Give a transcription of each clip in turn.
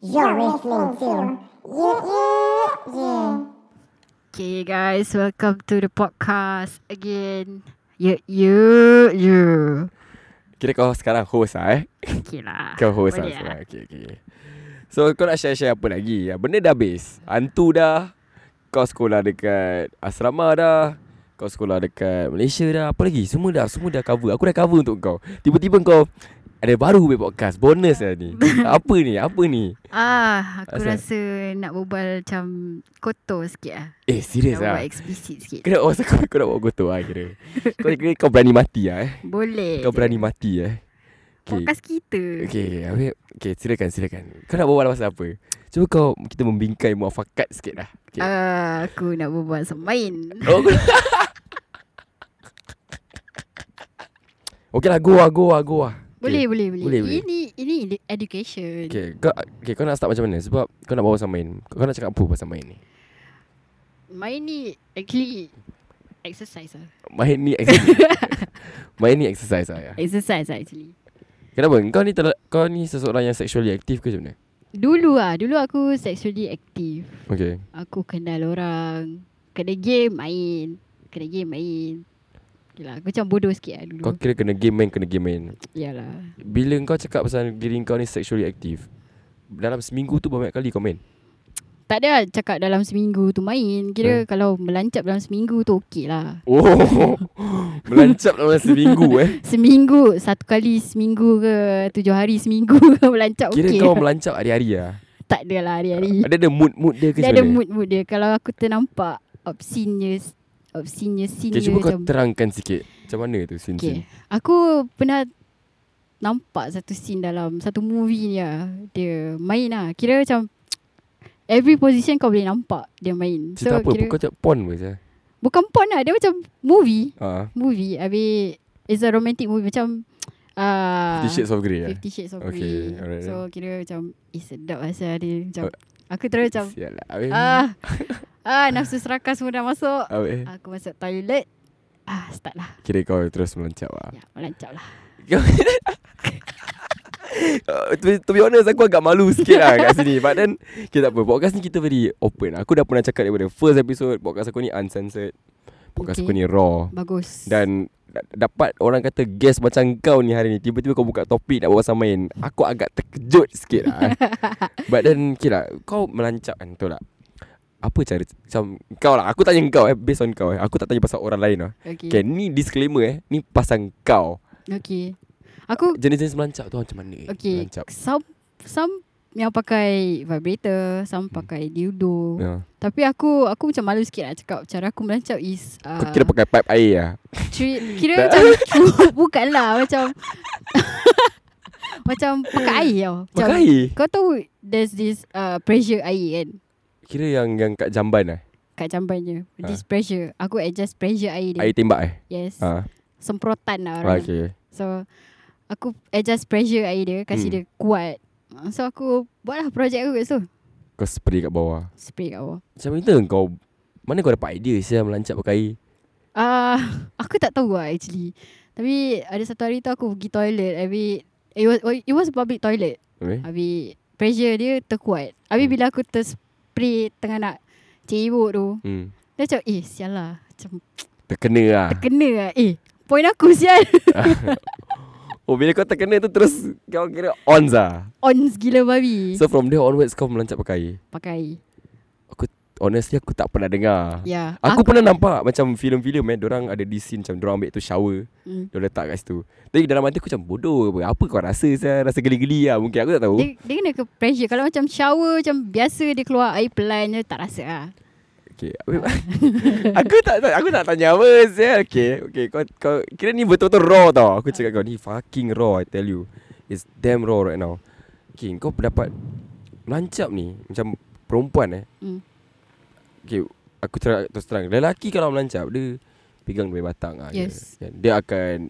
You're listening to Yeah Yeah Yeah. Okay guys, welcome to the podcast again. Yeah, yeah, yeah. Kira kau sekarang host lah eh? Okay lah. Kau host lah Boleh sekarang. okay, okay. So kau nak share-share apa lagi? Ya, Benda dah habis. Hantu dah. Kau sekolah dekat asrama dah. Kau sekolah dekat Malaysia dah. Apa lagi? Semua dah Semua dah cover. Aku dah cover untuk kau. Tiba-tiba kau Ada baru buat podcast Bonus lah ni Apa ni Apa ni Ah, aku Asal? rasa nak berbual macam kotor sikit lah. Eh serius Nak lah berbual eksplisit sikit. Kena oh, kau, kau nak buat gotoh lah kira kau, kira kau berani mati lah eh Boleh. Kau je. berani mati eh Okay Podcast kita. Okay, habis, okay silakan silakan. Kau nak berbual pasal apa? Cuba kau kita membingkai muafakat sikit lah. Okay. Ah, aku nak berbual pasal main. Oh. okay lah, go lah, go lah, go lah. Boleh, boleh, boleh, Boleh, boleh. Ini ini ed- education. Okay, kau, okay, kau nak start macam mana? Sebab kau nak bawa pasal main. Kau nak cakap apa pasal main ni? Main ni actually exercise lah. Main ni exercise. main ni exercise lah ya. Exercise lah actually. Kenapa? Kau ni terla- kau ni seseorang yang sexually aktif ke macam mana? Dulu ah, dulu aku sexually active. Okay. Aku kenal orang Kena game main Kena game main Okay lah, aku macam bodoh sikit lah dulu Kau kira kena game main, kena game main. Yalah Bila kau cakap pasal diri kau ni sexually aktif, dalam seminggu tu berapa kali kau main? Tak ada lah cakap dalam seminggu tu main Kira Eh. kalau melancap dalam seminggu tu okey lah Oh, melancap dalam seminggu eh. Seminggu Satu kali seminggu ke Tujuh hari seminggu ke Melancap Kira okey kau lah. melancap hari-hari lah. Tak ada lah hari-hari Ada ada mood-mood dia ke Dia ada mood-mood dia Kalau aku ternampak Obscene Obscene scene Okay, cuba kau macam terangkan sikit. Macam mana tu scene Okay. Aku pernah nampak satu scene dalam satu movie ni lah. Dia main lah. Kira macam every position kau boleh nampak dia main. Cerita apa? kira, Kau cakap porn ke saya? bukan porn lah. Dia macam movie. Ha. Movie. Habis it's a romantic movie. Macam uh, Fifty Shades of Grey eh? Fifty Shades of Okay, Grey. alright So kira macam eh sedap asal dia. Macam aku terus macam ah ah nafsu serakah semua dah masuk. Habis. Aku masuk toilet. Ah start lah. Kira kau terus melancap lah. Ya, melancap lah. Uh, to, to be honest Aku agak malu sikit lah Kat sini But then Okay tak apa Podcast ni kita very open Aku dah pernah cakap Daripada first episode Podcast aku ni uncensored Podcast Okay. aku ni raw Bagus. Dan da- Dapat orang kata Guest macam kau ni hari ni Tiba-tiba kau buka topik Nak pasal main Aku agak terkejut sikit lah eh. But then Okay lah Kau melancap kan Betul tak apa cara Macam Kau lah Aku tanya kau eh Based on kau eh Aku tak tanya pasal orang lain lah Okay. Okay ni disclaimer eh Ni pasal kau Okay. Aku Jenis-jenis melancap tu macam mana okay. Melancap Some some yang pakai vibrator, some pakai dildo. ya. Tapi aku aku macam malu sikit nak cakap cara aku melancap is uh, Kau kira pakai pipe air lah tri- kira macam bukanlah macam macam pakai air tau. Macam, Pakai air Kau tahu there's this uh, pressure air kan Kira yang yang kat jamban lah kat jambannya. Ah. This pressure. Aku adjust pressure air dia. Air tembak eh Yes. ha. Semprotan lah ah, orang. Okay So aku adjust pressure air dia kasi Hmm. dia kuat. So aku buatlah projek aku kat situ. Kau spray kat bawah Spray kat bawah. Macam mana kau Mana kau dapat idea Saya melancap pakai air Ah, aku tak tahu lah actually. Tapi ada satu hari tu aku pergi toilet. Habis it was it was a public toilet. okay? Habis pressure dia terkuat. Habis Hmm. bila aku terspray tengah nak cebok tu, hmm. dia macam eh sial lah. Macam Terkena lah terkena lah. Eh, point aku sial. Oh bila kau terkena tu Terus kau kira on lah On gila babi. So from there onwards Kau melancap pakai Pakai. Honestly aku tak pernah dengar Ya. Aku pernah nampak Macam filem-filem eh Diorang ada di scene Macam diorang ambil tu shower Hmm. Dia letak kat situ Tapi dalam hati aku macam Bodoh apa Apa kau rasa saya Rasa geli-geli lah Mungkin aku tak tahu Dia, dia kena ke pressure Kalau macam shower Macam biasa dia keluar air pelan je Tak rasa lah Okay. aku tak, tak aku tak tanya apa saya. Okay, okay. Kau kau kira ni betul-betul raw tau. Aku cakap kau ni fucking raw I tell you. It's damn raw right now. Okay, kau dapat melancap ni macam perempuan eh. Hmm. Okay, aku ter- terus terang. Lelaki kalau melancap dia pegang dua batang ah. Yes. Dia, dia akan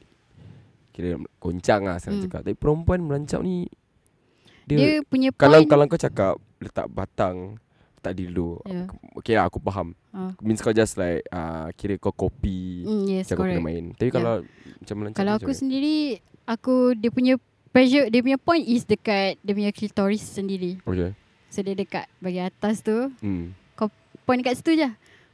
kira goncang lah senang Hmm. cakap. Tapi perempuan melancap ni dia, Dia, punya point kalau kalau kau cakap letak batang tak dildo. Ya. Okay lah aku faham. Ah. Means kau just like uh, Kira kau copy mm, Yes Macam kau kena correct main Tapi Yeah. kalau Macam melancap Kalau macam aku mana? sendiri Aku dia punya pressure dia punya point is dekat dia punya clitoris sendiri. Okay So dia dekat bahagian atas tu. hmm. Point dekat situ je.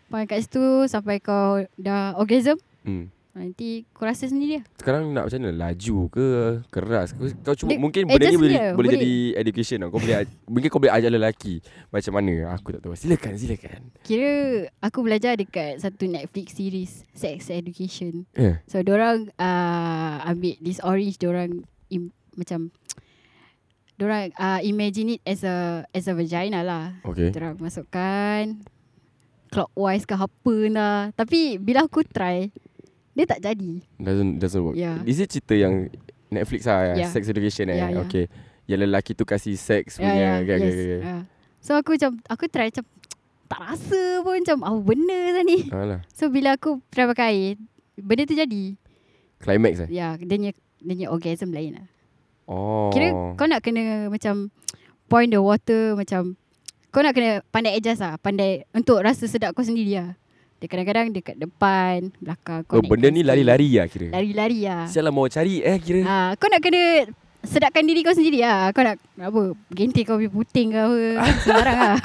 Point dekat situ sampai kau dah orgasm. Hmm. Nanti kau rasa sendiri lah. Sekarang nak macam mana Laju ke Keras ke Kau cuma Dia- Mungkin eh, benda ni boleh, dia, boleh boleh. jadi Education tau. Kau boleh Mungkin kau boleh ajar lelaki Macam mana Aku tak tahu Silakan silakan Kira aku belajar dekat satu Netflix series Sex Education. Ya So orang uh, ambil this orange orang im, macam orang uh, imagine it as a as a vagina lah. Okay Orang masukkan clockwise ke apa lah. Tapi bila aku try dia tak jadi. Doesn't doesn't work Yeah. Is it cerita yang Netflix lah Yeah. Sex education eh Yeah, yeah. Okay Yang lelaki tu kasih seks Ya punya ya. okay, yes. okay, okay. Yeah. So aku macam aku try macam tak rasa pun macam apa benda lah ni. Alah So bila aku try pakai benda tu jadi. Climax eh Ya, dia punya dia punya orgasm lain lah. Oh Kira kau nak kena macam point the water macam kau nak kena pandai adjust lah. Pandai untuk rasa sedap kau sendiri lah. Dia kadang-kadang dekat depan, belakang Oh kau benda ni lari-lari lah kira Lari-lari lah. Sialah mau cari eh kira Ha, kau nak kena sedapkan diri kau sendiri lah. Kau nak apa, gentik kau punya puting ke apa. Sembarang lah.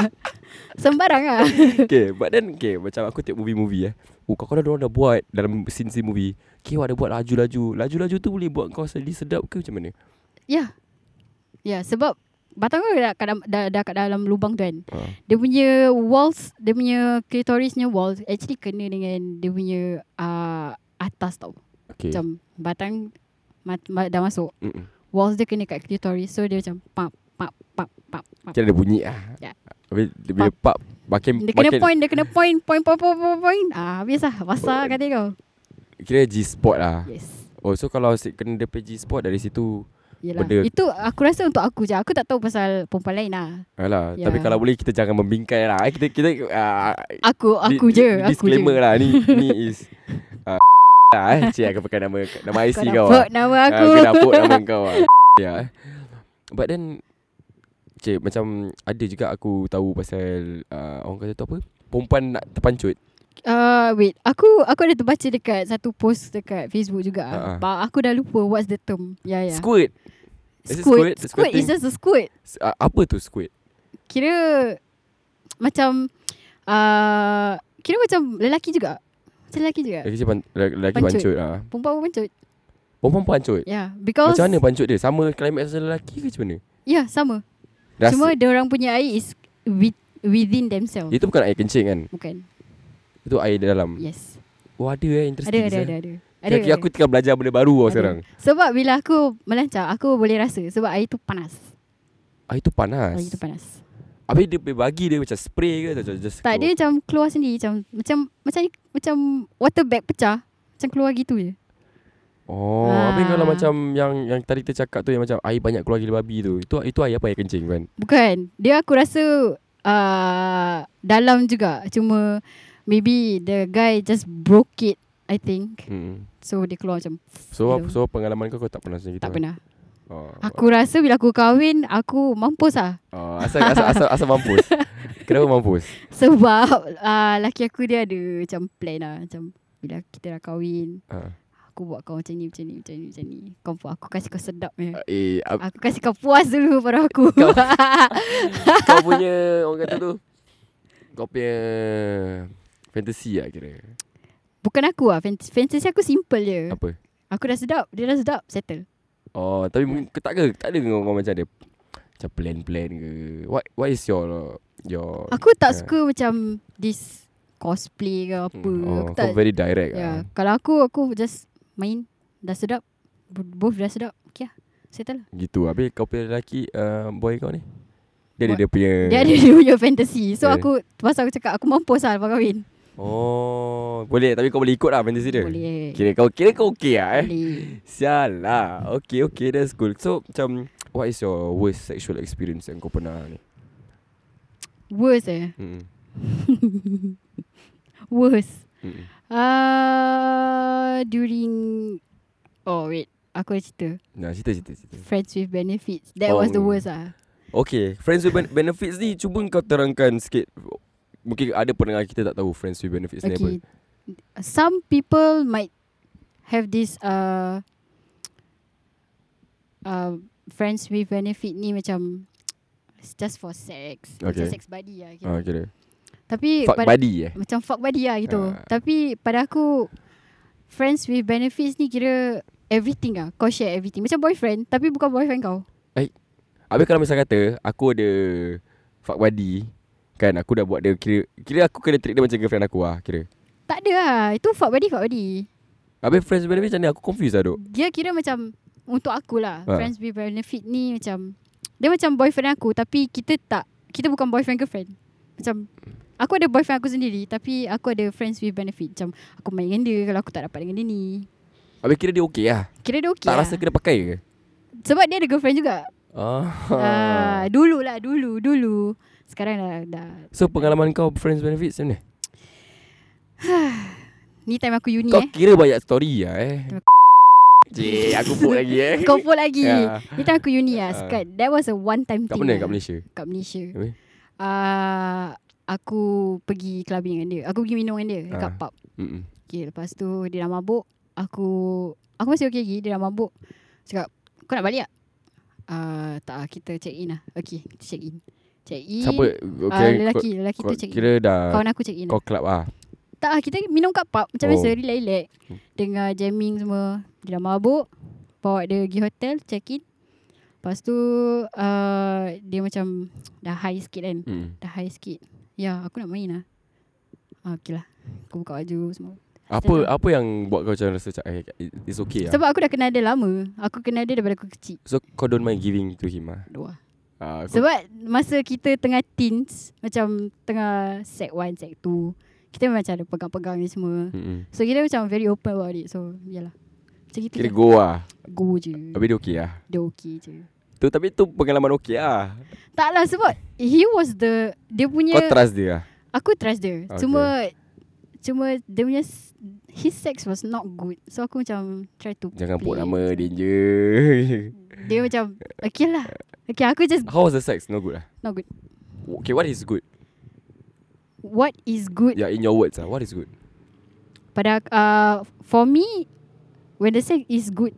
Sembarang lah. Okay but then Okay macam aku tengok movie-movie eh Oh kau dah orang dah buat Dalam scene-scene movie Okay ada buat laju-laju Laju-laju tu boleh buat kau jadi sedap ke macam mana Ya. Ya, sebab batang kau dah, kat dalam- dah, dah kat dalam lubang tu kan. ha. Dia punya walls, dia punya clitorisnya walls actually kena dengan dia punya uh, atas tau. Okay Macam batang mat, mat, dah masuk. Mm-mm. Walls dia kena kat clitoris. So dia macam pap, pap, pap, pap, pap. Kira ada bunyi lah Ya. Habis dia bila pap Makin Dia kena makin point, dia kena point, point, point, point, point, point. Ah, habis lah. Basah kata kau. Kira G-spot lah Yes. Oh so kalau kena dia G-spot dari situ Yelah. Benda- Itu aku rasa untuk aku je. Aku tak tahu pasal perempuan lain lah. Alah, Ya. Tapi kalau boleh kita jangan membingkai lah Kita kita uh, Aku, aku di- je. di- Aku Disclaimer je. lah Ni ni is uh, lah eh Cik aku pakai nama Nama IC Kau kau, lah. nama Ah, aku. Aku dapur nama kau lah Ya eh. But then Cik macam Ada juga aku tahu pasal uh, Orang kata tu apa Perempuan nak terpancut Uh, wait, aku aku ada terbaca dekat satu post dekat Facebook juga. Ha. Uh-uh. Aku dah lupa what's the term. Ya, ya. Squirt Is it Squid. squid? Squid is just a squid. Uh, Apa tu squid? Kira macam uh, kira macam lelaki juga. Macam lelaki juga. Lelaki, pan, lelaki Pancut. pancut lah Perempuan pun pancut. Perempuan pancut Ya, yeah, because Macam mana pancut dia? Sama climax macam lelaki ke macam mana? Ya, yeah, sama. Rasa, Cuma dia orang punya air is with, within themselves. Itu bukan air kencing kan? Bukan. Itu air dalam Yes. Oh ada eh Ada interesting ada sah. ada ada. Ada. Kira aku tengah belajar benda baru tau Ada. sekarang Sebab bila aku melancar, aku boleh rasa sebab air tu panas. Air tu panas Air tu panas. Habis dia boleh bagi dia macam spray ke atau just Tak, dia macam keluar sendiri macam macam macam macam water bag pecah. Macam keluar gitu je. Oh, Ah. habis kalau macam yang yang tadi kita cakap tu yang macam air banyak keluar gila babi tu. Itu itu air apa air kencing kan? Bukan. Dia aku rasa uh, dalam juga. Cuma maybe the guy just broke it, I think. Hmm. So dia keluar macam So Gitu. so pengalaman kau kau tak pernah gitu. tak kan? pernah. Oh. Aku rasa bila aku kahwin, aku mampus lah. Oh, asal asal asal, asal mampus. Kenapa mampus? Sebab uh, laki aku dia ada macam plan lah. Macam bila kita dah kahwin, Ha. aku buat kau macam ni, macam ni, macam ni, macam ni. Kau aku kasih kau sedap ya. Eh, ap- Aku kasih kau puas dulu pada aku. Kau- kau punya orang kata tu kau punya fantasy lah kira. Bukan aku lah. Fant- Fantasy aku simple je. Apa? Aku dah sedap, dia dah sedap, settle. Oh, tapi mungkin tak ke tak ada kau macam ada macam plan-plan ke. What what is your your Aku tak Yeah. suka macam this cosplay ke apa. Hmm, oh, aku tak. very direct Ya, ah. kalau aku aku just main dah sedap. Bo- Both dah sedap. Okay lah. Settle lah. Gitu. Habis kau punya lelaki uh, boy kau ni dia ada dia punya Dia ada dia punya fantasy. So Yeah. aku pasal aku cakap aku mampus lah lepas kahwin. Oh, boleh tapi kau boleh ikut lah fantasy dia. Boleh. Kira kau kira kau okey lah eh. Boleh. Sial lah. Okay, okay, that's cool. So, macam, what is your worst sexual experience yang kau pernah ni? Worst eh. Hmm. Worst. Hmm. Uh, during Oh wait Aku ada cerita Nah, cerita, cerita, cerita. Friends with benefits That was the Oh. worst ah. Okay, friends with ben- benefits ni, cuba kau terangkan sikit. Mungkin ada pendengar kita tak tahu friends with benefits ni apa. Okay Some people might Have this uh, uh, friends with benefit ni macam it's just for sex. Macam Okay. sex buddy lah. Kira. Ah, kira. Tapi Fuck pada, buddy eh. macam fuck buddy lah gitu. Ah. Tapi pada aku friends with benefits ni kira everything lah. Kau share everything. Macam boyfriend tapi bukan boyfriend kau. Habis kalau misal kata aku ada fuck buddy kan aku dah buat dia kira kira aku kena treat dia macam girlfriend aku lah kira. Tak ada lah. Itu fuck buddy, fuck buddy. Habis friends with benefit macam ni aku confused lah duk. Dia kira macam untuk aku lah. Ha. Friends with benefit ni macam dia macam boyfriend aku tapi kita tak kita bukan boyfriend girlfriend. Macam aku ada boyfriend aku sendiri tapi aku ada friends with benefit. Macam aku main dengan dia kalau aku tak dapat dengan dia ni. Habis kira dia okey lah. Kira dia okey Tak lah. rasa kena pakai ke? Sebab dia ada girlfriend juga. Ah. Ah, dulu lah, dulu, dulu. Sekarang dah, dah. So pengalaman kau friends benefit macam mana? Ni time aku uni Kau eh. kira banyak story lah eh. Cik, aku put lagi eh. Kau pun lagi. Ya. Ni time aku uni lah. Ah. Sekat, that was a one time Kat thing. mana? lah. Kat Malaysia? Kat Malaysia. Habis? Uh, aku pergi clubbing dengan dia. Aku pergi minum dengan dia dekat Ah. pub. Mm-mm. Okay, lepas tu dia dah mabuk. Aku aku masih okay lagi. Dia dah mabuk. Cakap, kau nak balik tak? Uh, tak kita check in lah. Okay, kita check in. Check in. Siapa? Okay, uh, lelaki, lelaki kau, tu check in. kira dah Kawan aku check in kau club ah. Tak lah, kita minum kat pub macam Oh. biasa, relax-relax. Hmm. Dengar jamming semua. Dia dah mabuk. Bawa dia pergi hotel, check in. Lepas tu, uh, dia macam dah high sikit kan. Mm. Dah high sikit. Ya, aku nak main lah. Ah, okay lah. Aku buka baju semua. Apa Betul. apa yang buat kau macam rasa macam eh, it's okay lah. Sebab aku dah kenal dia lama. Aku kenal dia daripada aku kecil. So kau don't mind giving to him ah. Dua. Aku, Sebab masa kita tengah teens, macam tengah sec 1, sec 2, kita memang macam ada pegang-pegang ni semua. Mm-mm. So kita macam very open about it. So, yalah. Macam gitu Kira je. go lah. Go je. Habis dia okay lah. Dia okay je. Tu tapi tu pengalaman okay lah. Tak lah sebab he was the dia punya Kau trust dia lah. aku trust dia. Okay. Cuma cuma dia punya his sex was not good. So aku macam try to Jangan play put nama danger. Dia macam okay lah. Okay aku just How was the sex? No good lah. not good. Okay, what is good? What is good Yeah, in your words ah, what is good? pada uh, for me when the sex is good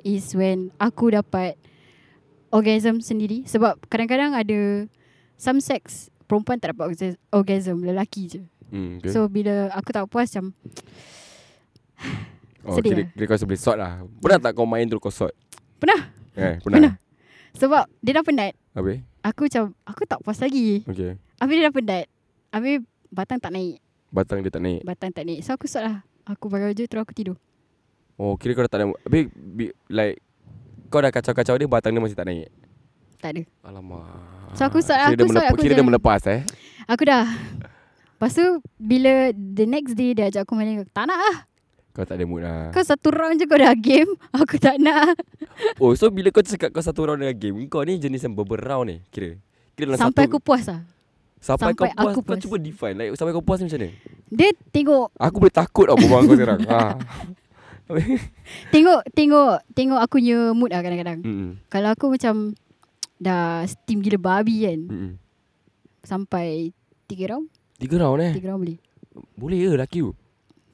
is when aku dapat orgasm sendiri sebab kadang-kadang ada some sex perempuan tak dapat orgas- orgasm lelaki je. Hmm, okay. So bila aku tak puas macam oh, sedih kira, lah. kira kau boleh sort lah. Pernah tak kau main terus kau sort? Pernah. Eh, pernah. Pernah. sebab dia dah penat. Habis? Aku macam aku tak puas lagi. Okay. Habis dia dah penat. Habis batang tak naik. Batang dia tak naik. Batang tak naik. So aku sort lah. Aku pakai baju terus aku tidur. Oh, kira kau dah tak ada. Habis, bi- like, kau dah kacau-kacau dia, batang dia masih tak naik. Tak ada. Alamak. So, aku sort- kira aku dia sort, aku Kira dia melepas eh. Aku dah. Lepas tu bila the next day dia ajak aku main. Tak nak lah. Kau tak ada mood lah. Kau satu round je kau dah game. Aku tak nak. Oh, so bila kau cakap kau satu round dengan game, kau ni jenis yang beberapa round ni, kira. Kira dalam Sampai satu, aku puas lah. sampai, kau sampai puas, aku kau puas. cuba define. Like, sampai kau puas ni macam mana? Dia tengok Aku boleh takut tau berbual kau sekarang. ha. tengok tengok tengok aku punya mood lah kadang-kadang. Mm-mm. Kalau aku macam dah steam gila babi kan. Mm-mm. Sampai tiga round. Tiga round eh. Tiga round boleh. Boleh ke lelaki tu?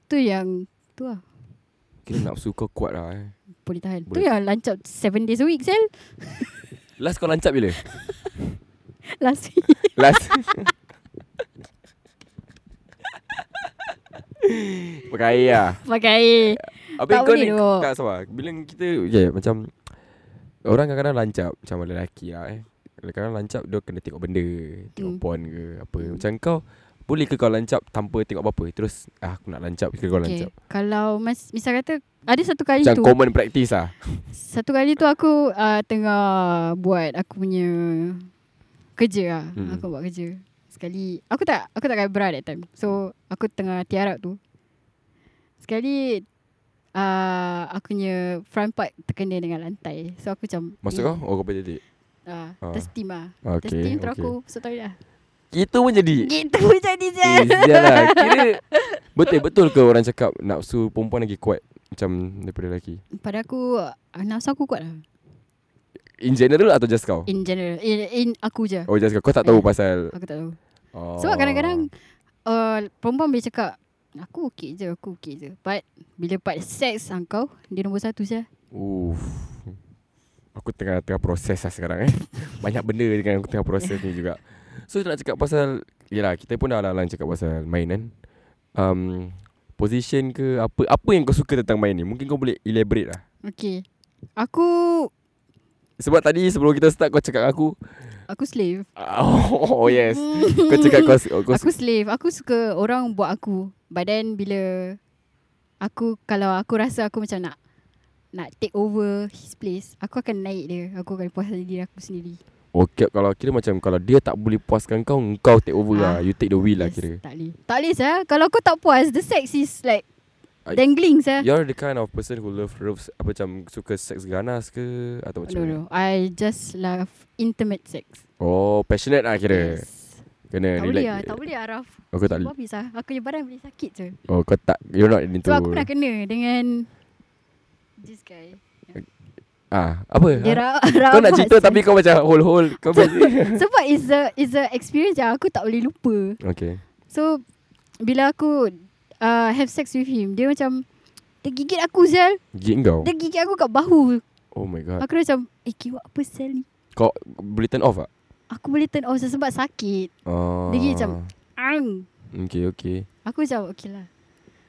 Tu yang tu lah. Kira nafsu kau kuat lah eh. Boleh tahan. Tu Boleh. yang lancap seven days a week sel. Last kau lancap bila? Last week. Last. Pakai lah. Pakai. Habis Tak kau ni tu. tak sabar. Bila kita okay, macam orang kadang-kadang lancap macam lelaki lah eh. Kadang-kadang lancap dia kena tengok benda, tengok Hmm. porn ke apa. Macam kau boleh ke kau lancap tanpa tengok apa-apa? Terus ah, aku nak lancap ke kau Okay. lancap. Kalau mas, misal kata ada satu kali Macam tu. common practice lah. Satu kali tu aku uh, tengah buat aku punya kerja lah. Mm-mm. Mm. Aku buat kerja. Sekali aku tak aku tak pakai bra that time. So aku tengah tiarap tu. Sekali uh, aku punya front part terkena dengan lantai. So aku macam Maksud kau? Oh kau jadi. Uh, Ah. tersteam lah. Okay, tersteam terus okay. aku toilet lah. Itu pun jadi. Gitu jadi je. Eh, lah. Kira betul betul ke orang cakap nafsu perempuan lagi kuat macam daripada lelaki? Pada aku uh, nafsu aku kuat lah. In general atau just kau? In general. In, in aku je. Oh just kau. Kau tak tahu Eh. pasal Aku tak tahu. oh. Sebab kadang-kadang uh, perempuan boleh cakap aku okey je, aku okey je. But bila part seks ah, kau, dia nombor satu je. Uff. Aku tengah tengah proses lah sekarang eh Banyak benda dengan aku tengah proses ni juga So nak cakap pasal Yelah kita pun dah lang cakap pasal main kan um, Position ke apa Apa yang kau suka tentang main ni Mungkin kau boleh elaborate lah Okay. Aku Sebab tadi sebelum kita start kau cakap aku aku slave. Oh, oh yes Kau cakap kau, kau aku slave. Aku suka orang buat aku. But then bila aku kalau aku rasa aku macam nak nak take over his place, aku akan naik dia. Aku akan puaskan diri aku sendiri. Okay kalau kira macam Kalau dia tak boleh puaskan kau Kau take over Ah, lah You take the wheel lah Yes, kira Tak boleh. Tak boleh sah. Kalau kau tak puas, the sex is like I- dangling sah. You're the kind of person who love loves Apa macam Suka seks ganas ke Atau macam No, no. I just love intimate sex. Oh passionate lah kira Yes. Kena Tak boleh relax lah, tak boleh Araf. Oh kau tak Sebab habis lah. Aku punya badan boleh sakit je. Oh kau tak You're not into Sebab aku pernah kena dengan this guy. Ah, apa? Dia ra- Kau nak cerita tapi kau macam hold-hold Kau macam Sebab is a is a experience yang aku tak boleh lupa. Okay So bila aku uh, have sex with him, dia macam dia gigit aku sel. Gigit kau Dia gigit aku kat bahu. Oh my god Aku dah macam, eh kiwak apa sel ni? Kau boleh turn off tak? Aku boleh turn off sebab sakit. Oh. Dia gigit macam, Ang. Okay okay Aku macam, okay lah.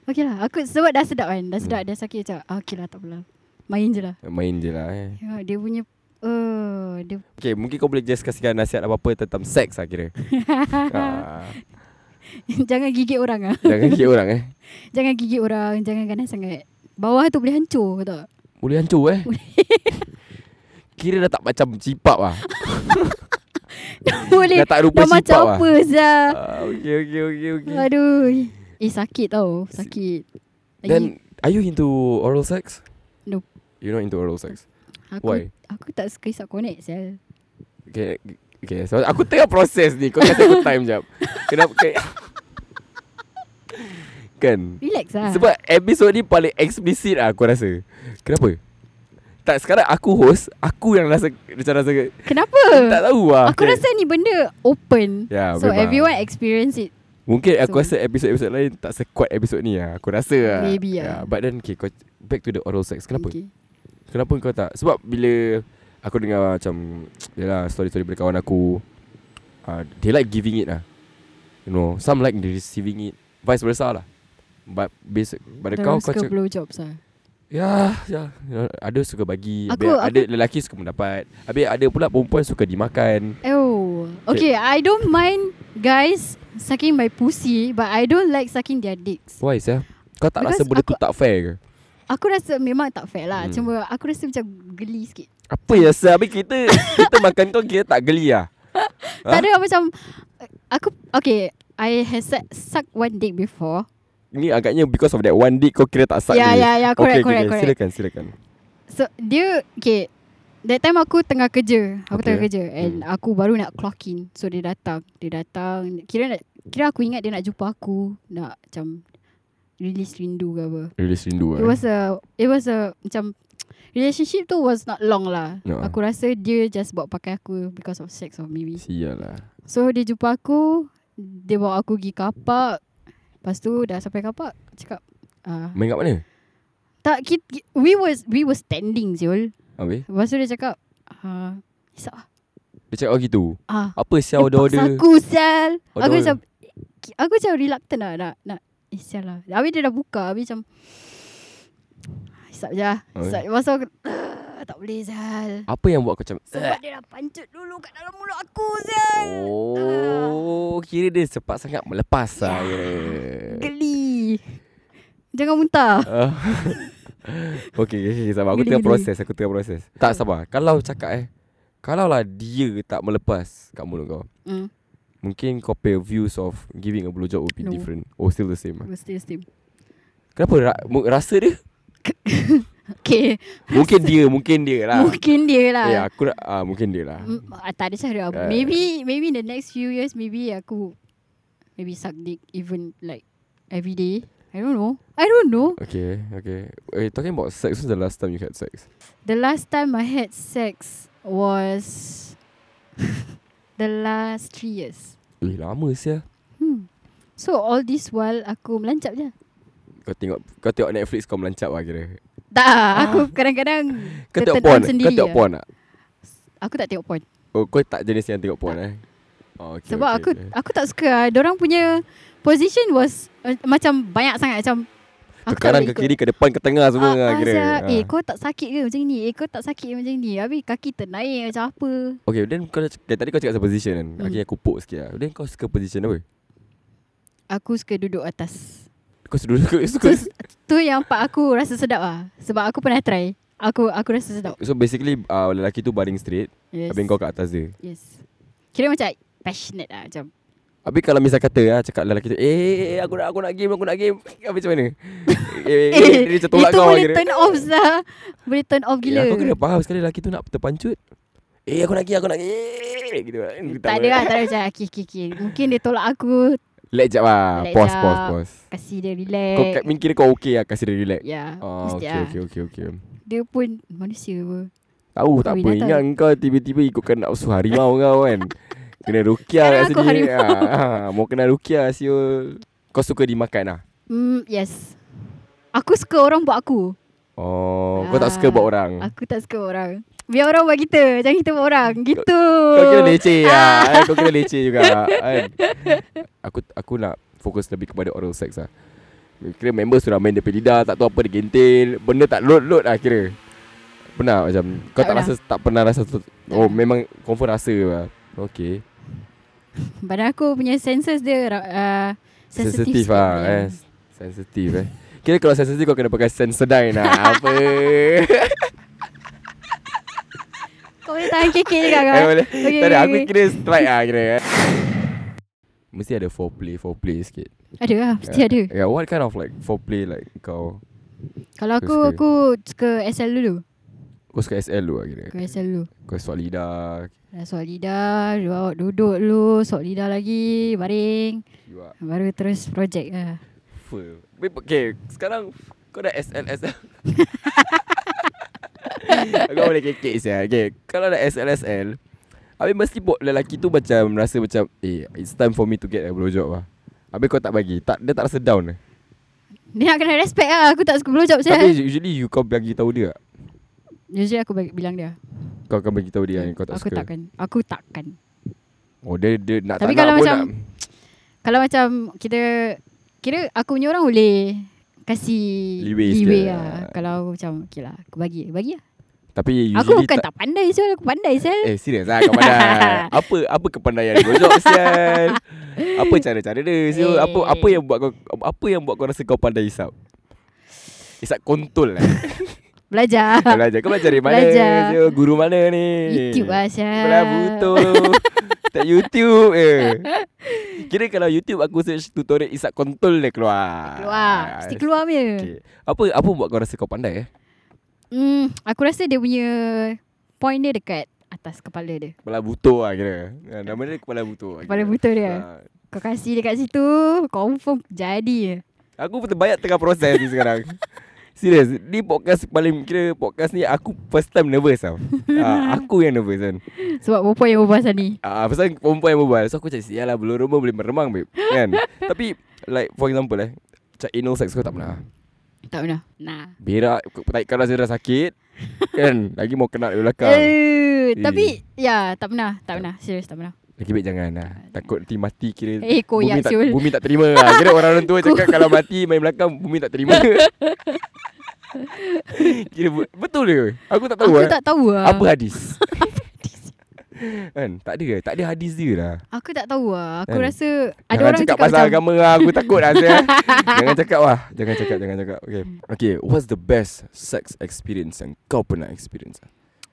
Okay lah. Aku sebab dah sedap kan. Dah Hmm. sedap, dia sakit macam, ah, okay lah tak apalah. Main je lah. Main je lah eh Ya, dia punya, uh, dia Okay mungkin kau boleh just kasihkan nasihat apa-apa Tentang seks lah kira jangan gigit orang ah. Jangan gigit orang eh Jangan gigit orang, jangan ganas sangat. Bawah tu boleh hancur tak? Boleh hancur eh Kira dah tak macam cipap lah boleh. Dah tak rupa Dah macam lah apa Zah? ah, Okay okay okay okay Aduh. Eh sakit tau, sakit. Then Are you into oral sex? You're not into oral sex aku, why? Aku tak suka isap connect sel. Okay Okay so aku tengah proses ni Kau kasih aku time jap Kenapa okay. Kan Relax lah. Sebab episod ni paling eksplisit lah aku rasa Kenapa? Tak sekarang aku host Aku yang rasa Macam rasa Kenapa? Tak tahu lah Aku rasa ni benda open. Ya so memang. everyone experience it. Mungkin aku rasa episod-episod lain Tak sekuat episod ni lah Aku rasa lah Maybe yeah, lah. But then okay, Back to the oral sex Kenapa? Okay. Kenapa kau tak Sebab bila Aku dengar macam Yalah story-story daripada kawan aku uh, They like giving it lah You know Some like receiving it Vice versa lah But basic Pada kau kau suka cak, blow jobs lah. Ya, ya. Ada suka bagi Aku- aku- Ada lelaki suka mendapat Habis ada pula perempuan suka dimakan Oh. Okay, I don't mind guys sucking my pussy, but I don't like sucking their dicks. Why sah? Kau tak Because rasa benda tu aku- tak fair ke? Aku rasa memang tak fair lah. Hmm. Cuma aku rasa macam geli sikit. Apa ya sah? Habis kita Kita makan kau kira tak geli lah Ha? Tak ada macam aku okay. I have suck, suck one dick before. Ni agaknya because of that one dick Kau kira tak sat Ya, dia ya, ya, correct, okay, correct, okay, correct. Silakan silakan So dia okay. That time aku tengah kerja. Aku Okay. tengah kerja and Hmm. aku baru nak clock in. So dia datang. Dia datang. Kira nak kira aku ingat dia nak jumpa aku, nak macam release rindu ke apa. Release rindu It lah was a it was a macam relationship tu was not long lah. No. Aku rasa dia just bawa pakai aku because of sex or maybe. Sial lah So dia jumpa aku, dia bawa aku pergi kapak. Lepas tu dah sampai kapak, cakap ah Main kat mana? tak kita, we was we was standing Zul. Habis Lepas tu dia cakap ah hisap ah. Dia cakap oh gitu Ah. Apa sial Dia paksa order-order aku sel. Aku macam aku macam reluctant lah nak nak eh sial lah. Habis dia dah buka, habis macam hisap je lah. Hisap. Lepas tu aku "Ah, tak boleh sel. Apa yang buat kau macam Sebab dia dah pancut dulu kat dalam mulut aku sel. Oh Kira dia cepat sangat melepas lah kira Geli. Jangan muntah. Ah. okay, okay, okay, sabar. Aku Geli, tengah geli. proses, aku tengah proses. Tak sabar. Kalau cakap eh, kalau lah dia tak melepas kat mulut kau, Hmm. Mungkin kau pay views of giving a blowjob would be No. different. Oh, still the same. ah. Aku still steam. Kenapa ra- rasa dia? Okay. Mungkin dia, mungkin dia lah. Mungkin dia lah. Ya, aku ra- ah mungkin dia lah. Mm, ah, tak ada cara. Uh, maybe maybe in the next few years maybe aku maybe suck dick even like every day. I don't know. I don't know. Okay, okay. Eh, talking about sex, when's the last time you had sex? The last time I had sex was the last three years. Eh, lama sia. Hmm. So all this while aku melancap je. Kau tengok kau tengok Netflix kau melancap lah kira. Tak, aku kadang-kadang Kau tengok porn? sendiri Kau tengok porn tak? Aku tak tengok porn. Oh kau tak jenis yang tengok porn eh oh, okay, Sebab okay, aku okay. aku tak suka lah. Diorang punya position was uh, macam banyak sangat macam aku tak kanan, boleh ke kiri, ke depan, ke tengah semua Ah, ah, ah, kira. Ah. Eh kau tak sakit ke macam ni? Eh kau tak sakit macam ni? Habis kaki ternaik macam apa? Okay then kau tadi kau cakap pasal position kan? Hmm. Okay aku pok sikit lah. Then kau suka position apa? Aku suka duduk atas. Kau suka suka, Tu, suka? Tu yang part aku rasa sedap lah. Sebab aku pernah try. Aku aku rasa sedap. So basically uh, lelaki tu baring straight. Yes. Habis kau kat atas dia. Yes. Kira macam passionate lah Macam Habis kalau misal kata lah Cakap lelaki tu Eh aku nak, aku nak game Aku nak game. Habis macam mana? Eh, eh, Dia macam tolak Itu kau boleh kira. turn off lah Boleh turn off Eh, gila. aku kena faham sekali lelaki tu nak terpancut. Eh aku nak game Aku nak game. Eh, gitu kan. Tak ada lah Tak ada macam okay, okay, okay. Mungkin dia tolak aku. Let jap lah. Pause jap. pause. Pause Kasih dia Kau relax. kat, kira kau okay lah Kasih dia relax. Ya Oh, Mesti okay, lah. okay, okay, okay. Dia pun manusia apa. Tahu tak apa. Ingat kau tiba-tiba ikutkan nafsu harimau kau kan Kena Sekarang kat sini harimau. ha, ha, Mau kena rukiah siul Kau suka dimakan lah Hmm, yes. Aku suka orang buat aku. Oh Kau tak suka buat orang Aku tak suka orang. Biar orang buat kita. Jangan kita buat orang. Gitu. Kau kira leceh lah eh, Kau kira leceh juga kan? Aku aku nak fokus lebih kepada oral sex lah Kira member sudah main depan lidah Tak tahu apa dia gentil Benda tak load-load lah kira Pernah macam Kau Tak tak, pernah. rasa Tak pernah rasa tu Oh memang confirm rasa lah Okay Badan aku punya senses dia uh, sensitif. Lah Ya. eh. Sensitif eh Kira kalau sensitif kau kena pakai Sensodyne lah Apa Kau boleh tahan kekek juga kan? eh, boleh. Okay, Tak ada okay, aku kira strike lah kira eh. Mesti ada foreplay Foreplay sikit Ada lah. Mesti ada. Yeah what kind of like Foreplay like Kau Kalau aku, suka. aku suka SL dulu. Kau suka SL dulu lah kira Suka SL dulu. Kau suat lidah Dah suat lidah. Duduk, duduk dulu. Suat lidah lagi. Baring. Baru terus projek lah. Full Okay Sekarang Kau dah SL SL Kau boleh kekek siya Okay Kalau dah SL SL Habis mesti buat lelaki tu macam Rasa macam Eh it's time for me to get a blowjob lah Habis kau tak bagi tak, Dia tak rasa down eh Dia nak kena respect lah. Aku tak suka blowjob Tapi saya. usually you kau bagi tahu dia? Usually aku bagi, bilang dia. Kau akan bagi tahu dia yang kau tak aku suka takkan. Aku takkan. Oh dia, dia nak Tapi tak kalau nak pun macam- nak Kalau macam kita kira aku punya orang boleh kasih Leeway leeway lah. Kalau aku macam okay lah, aku bagi, bagi lah. Tapi Aku bukan tak pandai Sel, aku pandai Sel. Eh serius lah kau pandai Apa apa kepandaian blowjob sial Apa cara-cara dia sial Eh. Apa apa yang buat kau Apa yang buat kau rasa kau pandai hisap Hisap kontol lah Belajar. Belajar Kau belajar dari mana Belajar. sial? Guru mana ni YouTube lah Sel. Belah butuh Tak YouTube eh. Kira kalau YouTube aku search tutorial isap kontol dia keluar Keluar. Mesti keluar punya. okay. Apa apa buat kau rasa kau pandai eh Hmm, aku rasa dia punya point dia dekat atas kepala dia. Kepala butuh lah kira Ha, Nama dia kepala butuh lah Kepala kira. butuh dia. Ha. Kau kasih dekat situ, confirm jadi. Aku betul banyak tengah proses ni sekarang Serius Ni podcast paling Kira podcast ni Aku first time nervous tau. Ha, Aku yang nervous kan. Sebab perempuan yang berbual ni. Ah, pasal perempuan yang berbual. So aku cakap Sial lah belum rumah boleh meremang babe. Kan? Tapi Like for example eh Macam anal sex kau tak pernah? Tak pernah. Nah. Berak Taik kau rasa dah sakit Kan? Lagi mau kena dari belakang. Eh, tapi ya, tak pernah, tak pernah. Serius tak pernah. Lagi baik jangan lah. Takut nanti mati kira Eh, koyak bumi, tak, siul. bumi tak terima lah. Kira orang-orang tua cakap Kalau mati main belakang Bumi tak terima Kira bu- betul ke? Aku tak tahu Aku eh. tak tahu lah. Apa hadis? kan? Tak ada? Tak ada hadis dia lah Aku tak tahu lah. Aku Kan? rasa ada Jangan orang cakap cakap pasal macam agama lah Aku takut lah Zia. Jangan cakap lah Jangan cakap Jangan cakap Okay Okay What's the best sex experience Yang kau pernah experience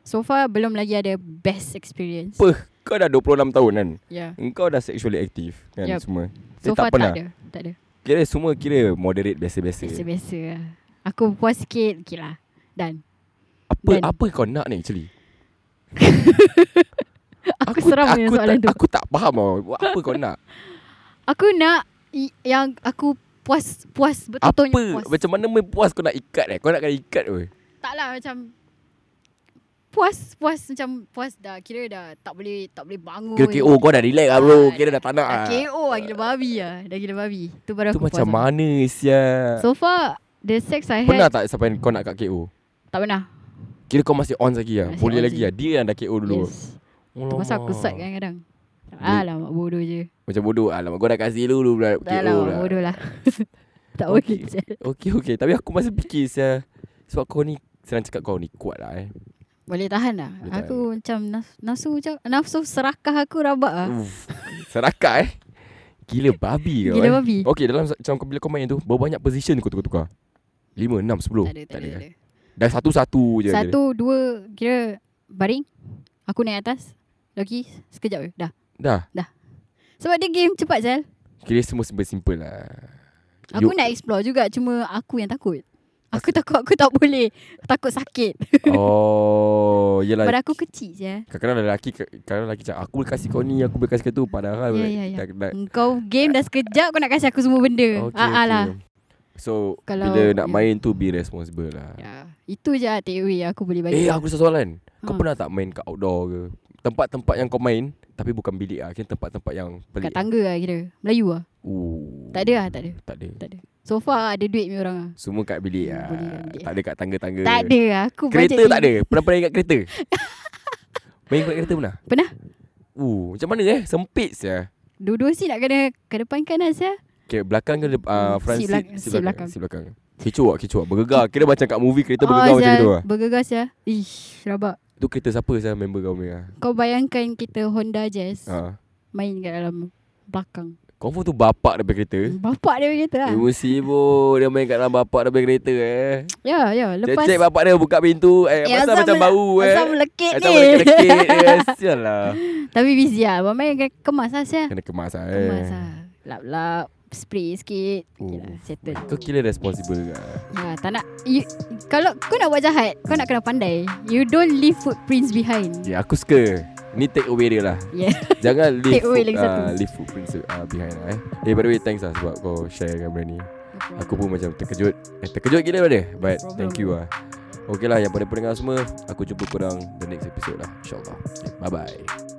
so far belum lagi ada best experience. Apa? Kau dah 26 tahun kan Ya. Engkau dah sexually active Kan Yup. semua So Dia far tak pernah tak ada. Tak ada. Kira semua kira moderate biasa-biasa Biasa-biasa lah. Aku puas sikit, okay lah. Dan. Apa Dan- apa kau nak ni actually? Aku, seram dengan aku soalan tak, tu. Aku tak faham tau Apa kau nak Aku nak yang aku puas puas Apa betul-betulnya puas. Macam mana main puas kau nak ikat eh Kau nak kena ikat weh Tak lah macam puas puas macam puas dah kira dah tak boleh tak boleh bangun. Kira KO kau dah relax lah bro Kira dah tak nak lah KO lah gila babi lah. Dah gila babi. Tu baru Tu aku macam puas. lah. mana sia So far the sex I Pernah had tak sampai kau nak kat KO tak pernah. Kira kau masih on lagi lah Masih Boleh on lagi je. lah Dia yang dah KO dulu. Yes. Oh, Tu pasal aku side kadang-kadang. Alamak bodoh je. Macam bodoh. Alamak kau dah kasih dulu pula KO lah pula. bodoh lah. Tak boleh je. Okay okay Tapi aku masih fikir saya Sebab kau ni Senang cakap kau ni kuat lah eh. Boleh tahan lah. Boleh tahan. Aku macam naf- Nafsu macam Nafsu serakah aku rabak lah Uff, Serakah eh. Gila babi kau Gila eh. babi. Okay dalam macam kau bila kau main tu Berapa banyak position kau tukar-tukar 5, 6, 10 Tak ada tak ada, tak eh? ada. Dah satu-satu je Satu dua Kira Baring. Aku naik atas. Lagi Sekejap je. Dah. Dah? Sebab dia game cepat Zal Kira semua simple-simple lah. Aku You- nak explore juga Cuma aku yang takut. Aku takut aku tak boleh. Takut sakit. Oh Yelah. Pada aku kecil je. Kadang-kadang lelaki Kadang-kadang lelaki cakap Aku boleh kasih kau ni Aku boleh kasih kau tu. Padahal Ya, ya, ya. dah- dah- Kau game dah sekejap Kau nak kasih aku semua benda. Okay, Ah ah lah So Kalau- Bila nak ya. main tu Be responsible lah. Ya. Itu je lah take away Aku boleh bagi. Eh aku rasa soalan. Kau Ha. pernah tak main kat outdoor ke? Tempat-tempat yang kau main Tapi bukan bilik lah. Kira tempat-tempat yang pelik Kat tangga lah kira. Melayu lah. Ooh. Tak ada lah tak ada. Tak ada. Tak ada. So far ada duit punya orang lah. Semua kat bilik lah. Bilik. Tak ada kat tangga-tangga. Tak ada lah Aku Kereta tak ada? tinggi. Pernah pernah ingat kereta? Main kat kereta pernah? Pernah. Uh, Macam mana eh? Sempit saya Dua-dua si nak kena Kedepankan lah saya Okay, belakang ke depan uh, front Seat seat, belak- seat belakang. Seat belakang. Kecoh tak Bergegar. Kira macam kat movie Kereta bergegar macam tu lah. Bergegas ya Ish Rabak. Tu kereta siapa saya member kau punya? Kau bayangkan kita Honda Jazz ha. Main kat dalam Belakang. Confirm tu bapak daripada kereta. Bapak dia kata lah. Ibu sibuk. Dia main kat dalam bapak daripada kereta eh. Ya ya. Lepas Cek-cek bapak dia buka pintu. Eh Eh, pasal asal macam mele- bau eh. Asal melekit ni. melekit-lekit eh. Sial lah Tapi busy lah. Abang main kemas lah saya Kena kemas lah eh. Kemas lah. Lap-lap Spray sikit. Okay lah. Settle. Kau kira responsible ke? Ya, tak nak. You, Kalau kau nak buat jahat Kau nak kena pandai. You don't leave footprints behind. Ya aku suka. Ni take away dia lah. Yeah Jangan leave, Take away foot, lagi uh, satu. leave footprints uh, behind lah eh. Eh by the way thanks lah Sebab kau share dengan benda ni Aku pun macam terkejut. Eh, Terkejut gila pada But problem. thank you lah. Okay lah yang pada pendengar semua Aku jumpa korang The next episode lah InsyaAllah. Okay, Bye bye